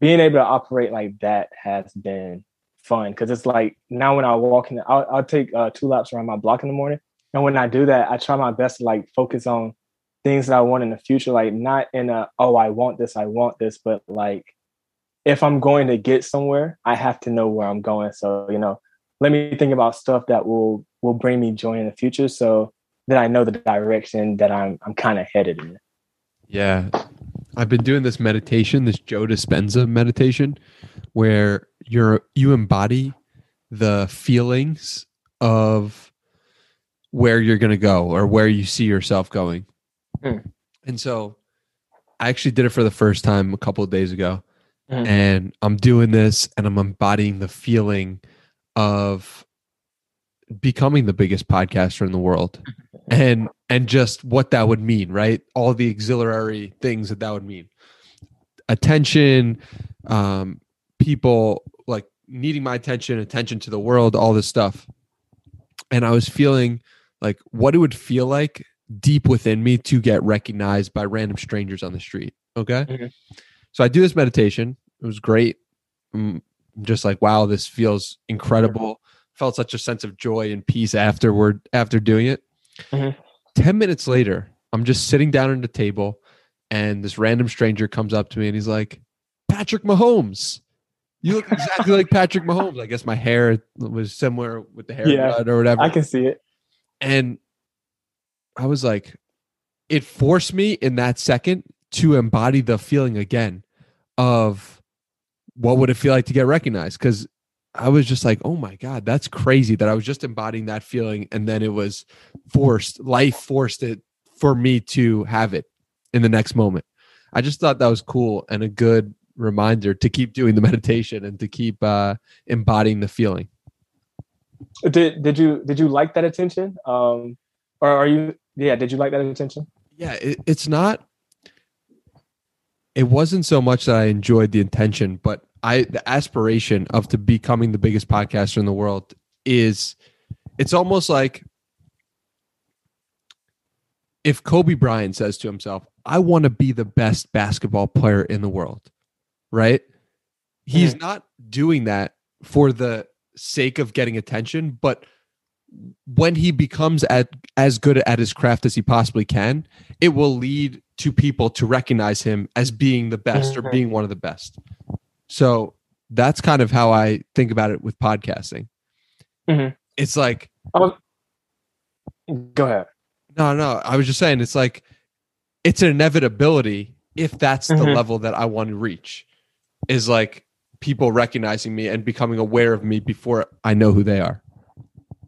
Speaker 3: being able to operate like that has been fun because it's like now when I walk in I'll, I'll take uh, two laps around my block in the morning. And when I do that I try my best to like focus on things that I want in the future like not in a oh I want this I want this but like if I'm going to get somewhere, I have to know where I'm going. So, you know, let me think about stuff that will will bring me joy in the future. So that I know the direction that I'm I'm kind of headed in.
Speaker 1: Yeah. I've been doing this meditation, this Joe Dispenza meditation, where you're you embody the feelings of where you're gonna go or where you see yourself going.
Speaker 3: Hmm.
Speaker 1: And so I actually did it for the first time a couple of days ago.
Speaker 3: Mhm.
Speaker 1: And I'm doing this and I'm embodying the feeling of becoming the biggest podcaster in the world and and just what that would mean right? All the auxiliary things that that would mean. Attention um people like needing my attention attention to the world all this stuff. And i was feeling like what it would feel like deep within me to get recognized by random strangers on the street okay?
Speaker 3: Mhm.
Speaker 1: so i do this meditation. It was great. I'm just like, wow, this feels incredible. Felt such a sense of joy and peace afterward after doing it.
Speaker 3: Mhm.
Speaker 1: 10 minutes later, I'm just sitting down at the table and this random stranger comes up to me and he's like, Patrick Mahomes. You look exactly like Patrick Mahomes. I guess my hair was similar with the haircut
Speaker 3: Yeah,
Speaker 1: or whatever.
Speaker 3: I can see it.
Speaker 1: and I was like, it forced me in that second to embody the feeling again of what would it feel like to get recognized? Because I was just like, oh my God, that's crazy that I was just embodying that feeling. And then it was forced, life forced it for me to have it in the next moment. I just thought that was cool and a good reminder to keep doing the [LAUGHS] meditation and to keep uh, embodying the feeling.
Speaker 3: Did did you did you like that attention? Um, or are you? Yeah, did you like that attention?
Speaker 1: yeah it, it's not it wasn't so much that i enjoyed the intention but i the aspiration of to becoming the biggest podcaster in the world is it's almost like if kobe bryant says to himself i want to be the best basketball player in the world right he's not doing that for the sake of getting attention but when he becomes at as good at his craft as he possibly can, it will lead to people to recognize him as being the best or
Speaker 3: Mhm.
Speaker 1: being one of the best. So that's kind of how I think about it with podcasting.
Speaker 3: Mhm.
Speaker 1: It's like
Speaker 3: Go ahead.
Speaker 1: no, no. I was just saying it's like it's an inevitability if that's the
Speaker 3: Mhm.
Speaker 1: level that I want to reach. Is like people recognizing me and becoming aware of me before I know who they are.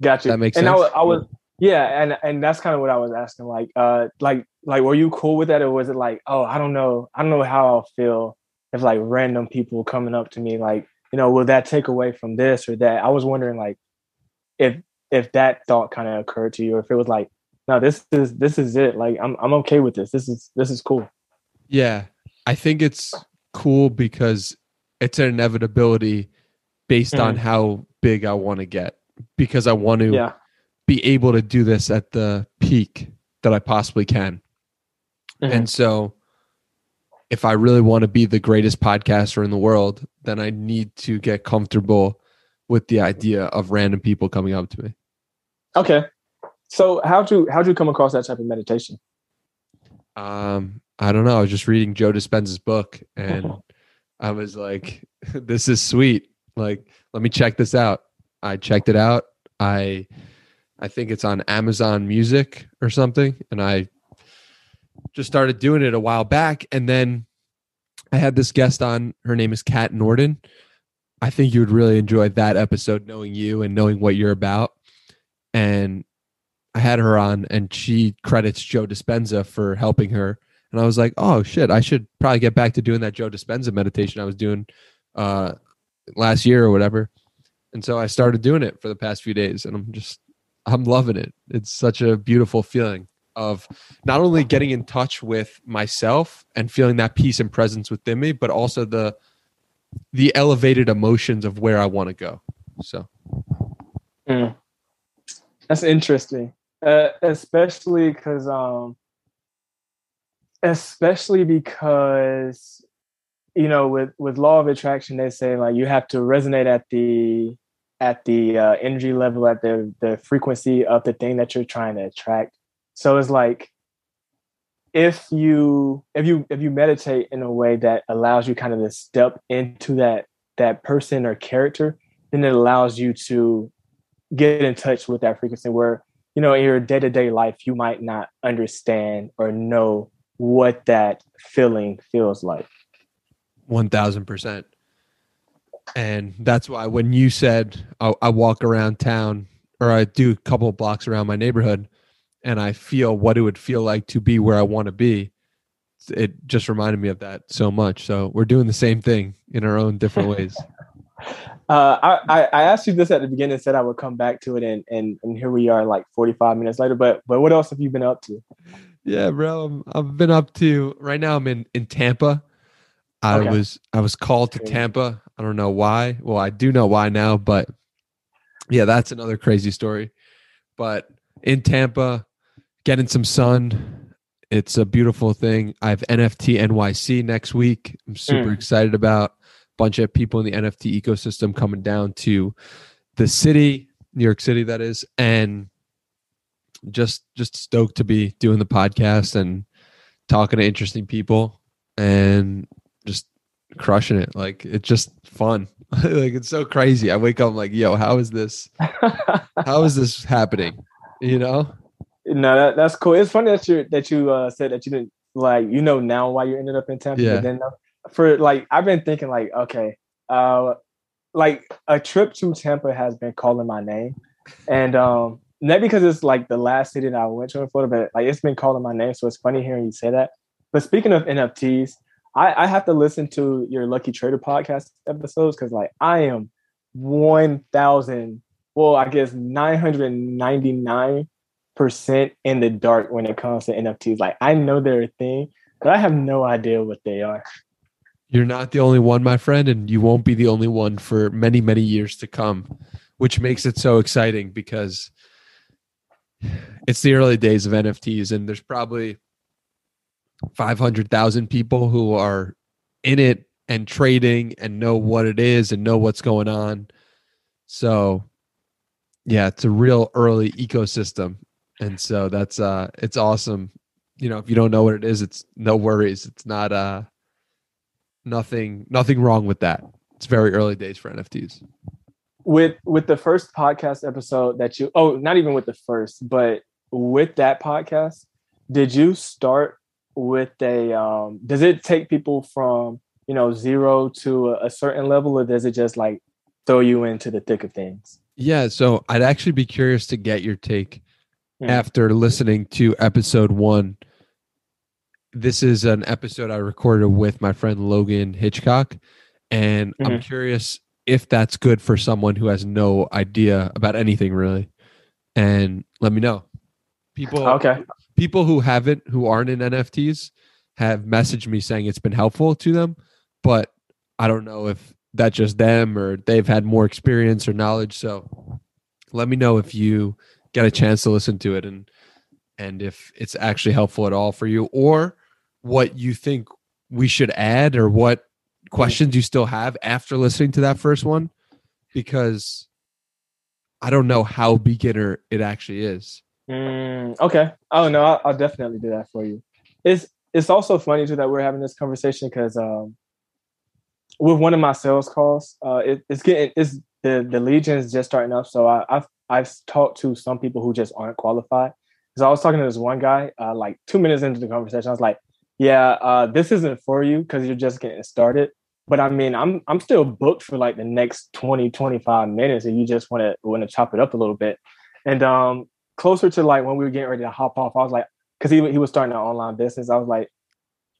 Speaker 3: Gotcha.
Speaker 1: That makes
Speaker 3: and I
Speaker 1: sense?
Speaker 3: was, I was, yeah, and and that's kind of what I was asking. Like, uh, like, like, were you cool with that, or was it like, oh, I don't know, I don't know how I'll feel if like random people coming up to me, like, you know, will that take away from this or that? I was wondering, like, if if that thought kind of occurred to you, or if it was like, no, this is this is it. Like, I'm I'm okay with this. This is this is cool.
Speaker 1: Yeah, I think it's cool because it's an inevitability based on how big I want to get because I want to
Speaker 3: Yeah.
Speaker 1: be able to do this at the peak that I possibly can.
Speaker 3: Mhm.
Speaker 1: And so if I really want to be the greatest podcaster in the world, then I need to get comfortable with the idea of random people coming up to me.
Speaker 3: Okay. So how do you how do you come across that type of meditation?
Speaker 1: Um, I don't know. I was just reading Joe Dispenza's book [LAUGHS] and I was like, [LAUGHS] this is sweet. Like, let me check this out. I checked it out. I I think it's on Amazon Music or something. And I just started doing it a while back. And then I had this guest on. Her name is Kat Norden. I think you would really enjoy that episode, knowing you and knowing what you're about. And I had her on, and she credits Joe Dispenza for helping her. And I was like, oh shit, I should probably get back to doing that Joe Dispenza meditation I was doing uh, last year or whatever. And so I started doing it for the past few days, and I'm just, I'm loving it. It's such a beautiful feeling of not only getting in touch with myself and feeling that peace and presence within me, but also the the elevated emotions of where I want to go. So
Speaker 3: Mm. That's interesting, uh, especially because, um, especially because, you know, with with law of attraction, they say like you have to resonate at the at the uh, energy level, at the the frequency of the thing that you're trying to attract. So it's like if you if you if you meditate in a way that allows you kind of to step into that that person or character, then it allows you to get in touch with that frequency where you know in your day-to-day life you might not understand or know what that feeling feels like
Speaker 1: one thousand percent. And that's why when you said I, I walk around town or I do a couple blocks around my neighborhood, and I feel what it would feel like to be where I want to be, it just reminded me of that so much. So we're doing the same thing in our own different [LAUGHS] ways.
Speaker 3: uh, I, I I asked you this at the beginning said I would come back to it and and, and here we are like 45 minutes later but but what else have you been up to
Speaker 1: Yeah, bro. I'm, I've been up to right now. I'm in in Tampa. I
Speaker 3: Okay.
Speaker 1: was I was called to Tampa. I don't know why. Well, I do know why now, but yeah, that's another crazy story. But in Tampa, getting some sun. It's a beautiful thing. I have NFT NYC next week. I'm super
Speaker 3: Mm.
Speaker 1: excited about. A bunch of people in the NFT ecosystem coming down to the city, New York City, that is, and just just stoked to be doing the podcast and talking to interesting people and just crushing it. Like it's just fun. [LAUGHS] like it's so crazy. I wake up I'm like, yo, how is this? [LAUGHS] how is this happening? You know?
Speaker 3: No, that, that's cool. It's funny that you that you uh, said that you didn't like you know now why you ended up in Tampa.
Speaker 1: Yeah.
Speaker 3: But then for like I've been thinking like okay, uh, like a trip to Tampa has been calling my name, and um, not because it's like the last city that I went to in Florida, but like it's been calling my name. So it's funny hearing you say that. But speaking of NFTs, I, I have to listen to your Lucky Trader podcast episodes because like I am one thousand, well, I guess nine hundred ninety nine percent in the dark when it comes to NFTs. Like I know they're a thing, but I have no idea what they are.
Speaker 1: You're not the only one, my friend, and you won't be the only one for many, many years to come, which makes it so exciting because it's the early days of NFTs, and there's probably 500,000 people who are in it and trading and know what it is and know what's going on. So, yeah, it's a real early ecosystem. And so that's uh it's awesome. You know, if you don't know what it is, it's no worries. It's not uh nothing nothing wrong with that. It's very early days for NFTs.
Speaker 3: With with the first podcast episode that you oh, not even with the first, but with that podcast, did you start with a um does it take people from you know zero to a, a certain level or does it just like throw you into the thick of things
Speaker 1: Yeah, so I'd actually be curious to get your take
Speaker 3: Hmm.
Speaker 1: after listening to episode 1. This is an episode I recorded with my friend Logan Hitchcock and I'm curious if that's good for someone who has no idea about anything really. And let me know. People
Speaker 3: okay
Speaker 1: people who haven't who aren't in NFTs have messaged me saying it's been helpful to them, but I don't know if that's just them or they've had more experience or knowledge. So let me know if you get a chance to listen to it and and if it's actually helpful at all for you or what you think we should add or what questions you still have after listening to that first one because I don't know how beginner it actually is.
Speaker 3: Mm, okay. Oh no, I'll, I'll definitely do that for you. It's it's also funny too that we're having this conversation because um, with one of my sales calls, uh, it, it's getting it's the the lead gen is just starting up. So I, I've I've talked to some people who just aren't qualified. So I was talking to this one guy, uh, like two minutes into the conversation, I was like, "Yeah, uh, this isn't for you because you're just getting started." But I mean, I'm I'm still booked for like the next 20, 25 minutes, and you just want to want to chop it up a little bit. And um, closer to like when we were getting ready to hop off, I was like, because he he was starting an online business. I was like,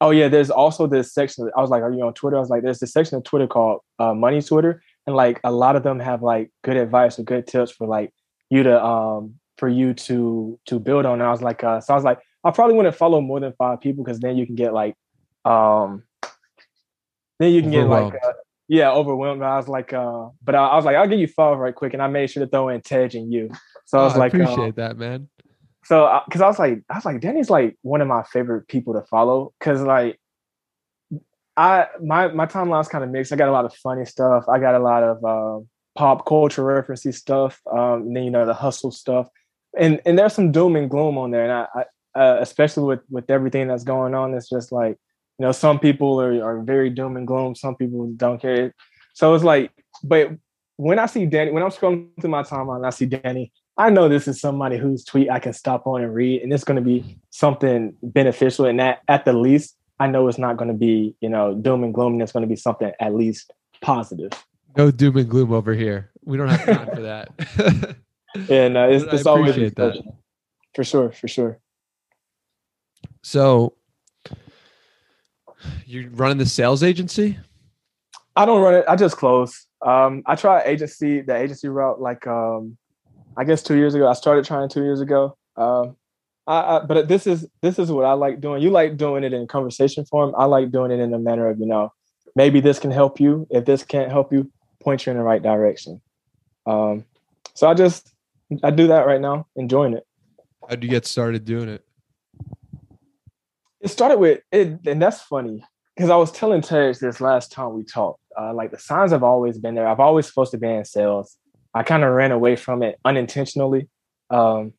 Speaker 3: oh yeah, there's also this section. I was like, are you on Twitter? I was like, there's this section of Twitter called uh, Money Twitter, and like a lot of them have like good advice or good tips for like you to um for you to to build on. And I was like, uh, so I was like, I probably wouldn't follow more than five people because then you can get like um then you can get like uh, yeah overwhelmed. I was like, uh, but I, I was like, I'll give you five right quick, and I made sure to throw in Tej and you. So I was
Speaker 1: Oh,
Speaker 3: like, uh,
Speaker 1: appreciate that, man.
Speaker 3: so because I was like, I was like, Danny's like one of my favorite people to follow because like I my my timeline's kind of mixed. I got a lot of funny stuff. I got a lot of uh, pop culture referencey stuff. Um, and then you know the hustle stuff, and and there's some doom and gloom on there. And I, I uh, especially with with everything that's going on, it's just like you know some people are are very doom and gloom. Some people don't care. So it's like, but when I see Danny, when I'm scrolling through my timeline, I see Danny. I know this is somebody whose tweet I can stop on and read, and it's going to be something beneficial. And that, at the least, I know it's not going to be, you know, doom and gloom. And it's going to be something at least positive.
Speaker 1: No doom and gloom over here. We don't have time for [LAUGHS] that.
Speaker 3: And uh, it's,
Speaker 1: I
Speaker 3: it's always
Speaker 1: appreciate that.
Speaker 3: for sure, for sure.
Speaker 1: so you're running the sales agency?
Speaker 3: I don't run it. I just close. Um, I try agency, the agency route, like um, I guess two years ago. I started trying two years ago. Um, I, I, but this is this is what I like doing. You like doing it in conversation form. I like doing it in a manner of you know, maybe this can help you. If this can't help you, point you in the right direction. Um, so I just I do that right now, enjoying it.
Speaker 1: How'd you get started doing it?
Speaker 3: It started with it, and that's funny because I was telling Terrence this last time we talked. uh, like the signs have always been there. I've always supposed to be in sales. I kind of ran away from it unintentionally. Um,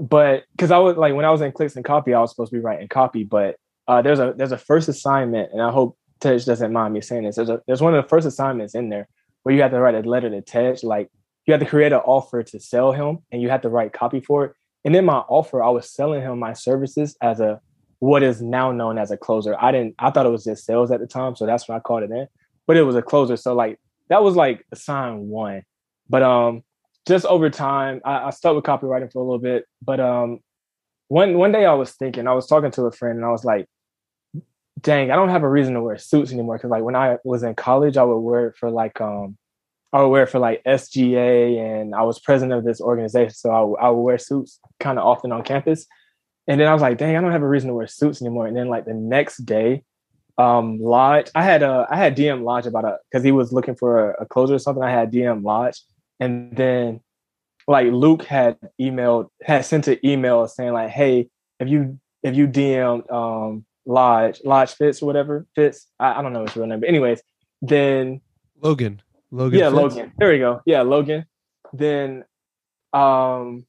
Speaker 3: but because I was like when I was in clicks and copy, I was supposed to be writing copy. But uh, there's a there's a first assignment, and I hope Tej doesn't mind me saying this. There's a there's one of the first assignments in there where you have to write a letter to Tej, like you have to create an offer to sell him, and you have to write copy for it. And in my offer, I was selling him my services as a what is now known as a closer. I didn't I thought it was just sales at the time, so that's what I called it in. But it was a closer. So like that was like assigned one. But um just over time, I, I stuck with copywriting for a little bit. But um one one day I was thinking, I was talking to a friend and I was like, dang, I don't have a reason to wear suits anymore. Cause like when I was in college, I would wear it for like um I would wear it for like SGA and I was president of this organization. So I, I would wear suits kind of often on campus. And then I was like, dang, I don't have a reason to wear suits anymore. And then like the next day, um, Lodge, I had a I had DM Lodge about a because he was looking for a, a, or something. I had DM Lodge, and then like Luke had emailed had sent an email saying like, hey, if you if you DM um Lodge Lodge Fitz or whatever Fitz, I, I don't know his real name, but anyways, then
Speaker 1: Logan Logan,
Speaker 3: yeah, Fitz? Logan. There we go. Yeah, Logan. Then um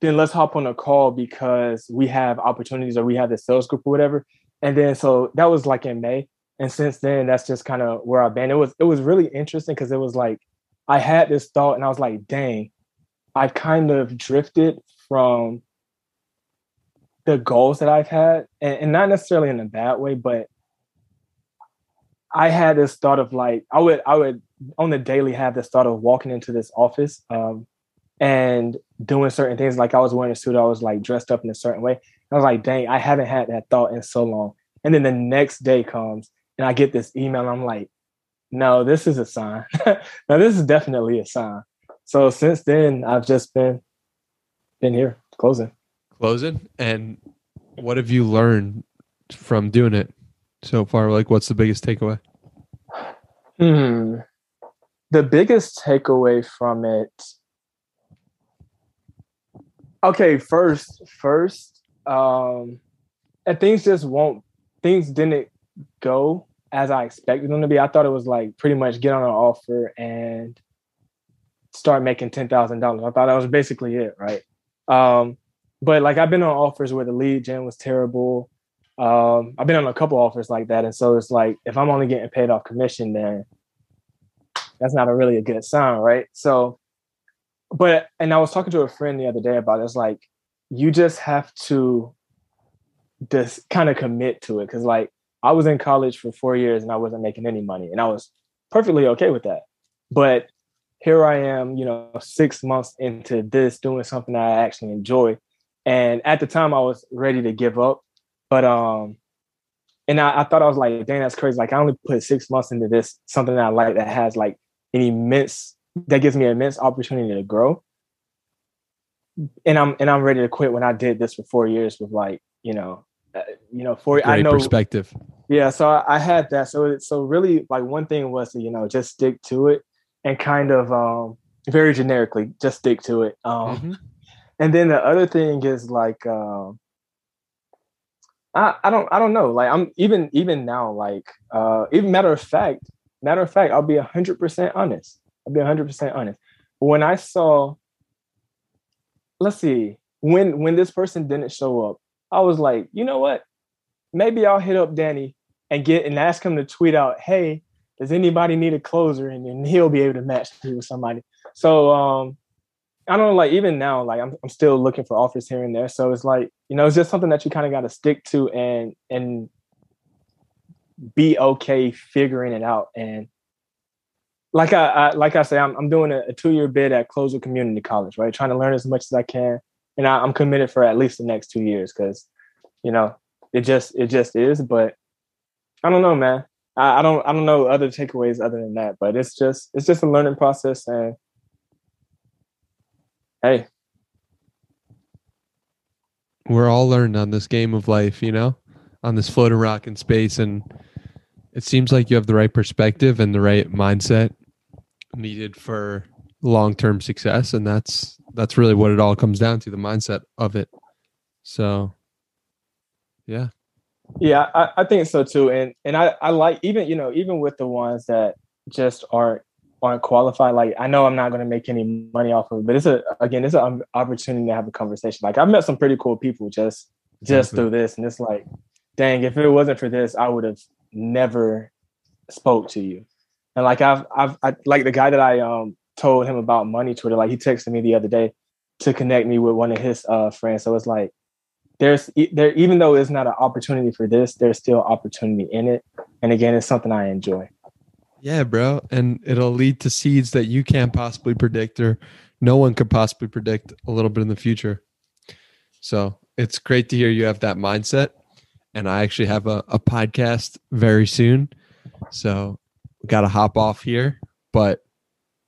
Speaker 3: then let's hop on a call because we have opportunities or we have the sales group or whatever. And then so that was like in May. And since then, that's just kind of where I've been. It was it was really interesting because it was like I had this thought and I was like, dang, I've kind of drifted from the goals that I've had, and, and not necessarily in a bad way, but I had this thought of like I would I would on the daily have this thought of walking into this office um, and doing certain things. Like I was wearing a suit, I was like dressed up in a certain way. I was like, dang, I haven't had that thought in so long. And then the next day comes and I get this email I'm like, no, this is a sign. [LAUGHS] now this is definitely a sign. So since then I've just been been here closing.
Speaker 1: Closing. And what have you learned from doing it so far? Like what's the biggest takeaway?
Speaker 3: Hmm. The biggest takeaway from it okay first first um and things just won't things didn't go as i expected them to be i thought it was like pretty much get on an offer and start making $10000 i thought that was basically it right um but like i've been on offers where the lead gen was terrible um i've been on a couple offers like that and so it's like if i'm only getting paid off commission then that's not a really a good sign right so but and I was talking to a friend the other day about it. It's like you just have to just kind of commit to it because like I was in college for four years and I wasn't making any money and I was perfectly okay with that. But here I am, you know, six months into this doing something I actually enjoy. And at the time I was ready to give up. But um and I, I thought I was like, dang, that's crazy. Like I only put six months into this, something that I like that has like an immense that gives me an immense opportunity to grow. And I'm and I'm ready to quit when I did this for four years with like you know, uh, you know, four.
Speaker 1: Great I know perspective.
Speaker 3: Yeah, so I, I had that. So it, so really, like one thing was to you know just stick to it and kind of um very generically just stick to it. Um, mm-hmm. And then the other thing is like um. I, I don't I don't know. Like I'm even even now, like uh even matter of fact, matter of fact, I'll be hundred percent honest. I'll be 100% honest. When I saw, let's see, when when this person didn't show up, I was like, you know what? Maybe I'll hit up Danny and get and ask him to tweet out, hey, does anybody need a closer? And then he'll be able to match me with somebody. So um, I don't know, like even now, like I'm I'm still looking for offers here and there. So it's like, you know, it's just something that you kind of got to stick to and and be okay figuring it out. And like I, I, like I say, I'm I'm doing a, a two year bid at Closer Community College, right? Trying to learn as much as I can, and I, am committed for at least the next two years because, you know, it just it just is. But I don't know, man. I, I don't I don't know other takeaways other than that. But it's just it's just a learning process, and hey,
Speaker 1: we're all learning on this game of life, you know, on this floating rock in space, and it seems like you have the right perspective and the right mindset needed for long-term success and that's that's really what it all comes down to the mindset of it so yeah
Speaker 3: Yeah, I, I think so too. And and I, I like even you know even with the ones that just aren't aren't qualified. Like I know I'm not going to make any money off of it, but it's a again it's an opportunity to have a conversation. Like I've met some pretty cool people just just through this, and it's like, dang, if it wasn't for this, I would have never spoke to you. And like I've I've I, like the guy that I um told him about money Twitter, like he texted me the other day to connect me with one of his uh friends. So it's like there's there even though it's not an opportunity for this, there's still opportunity in it. And again, it's something I enjoy.
Speaker 1: Yeah, bro. And it'll lead to seeds that you can't possibly predict or no one could possibly predict a little bit in the future. So it's great to hear you have that mindset. And I actually have a, a podcast very soon. So gotta hop off here. But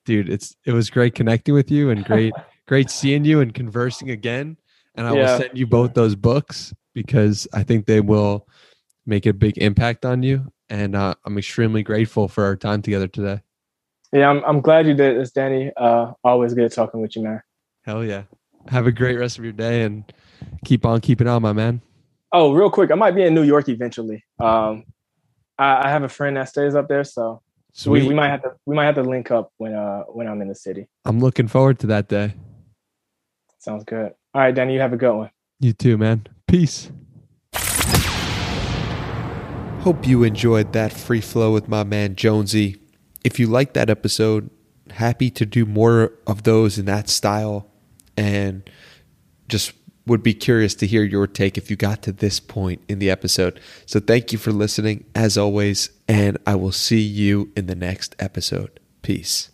Speaker 1: dude, it's it was great connecting with you and great [LAUGHS] great seeing you and conversing again. And I yeah. will send you both those books because I think they will make a big impact on you and uh, I'm extremely grateful for our time together today.
Speaker 3: Yeah, I'm, I'm glad you did this, Danny. Uh, always good talking with you, man.
Speaker 1: Hell yeah. Have a great rest of your day and keep on keeping on, my man.
Speaker 3: Oh, real quick, I might be in New York eventually. Um, I, I have a friend that stays up there, so we, we might have to we might have to link up when uh when I'm in the city.
Speaker 1: I'm looking forward to that day.
Speaker 3: Sounds good. All right, Danny, you have a good one.
Speaker 1: You too, man. Peace. Hope you enjoyed that free flow with my man Jonesy. If you liked that episode, happy to do more of those in that style and just would be curious to hear your take if you got to this point in the episode. So thank you for listening as always, and I will see you in the next episode. Peace.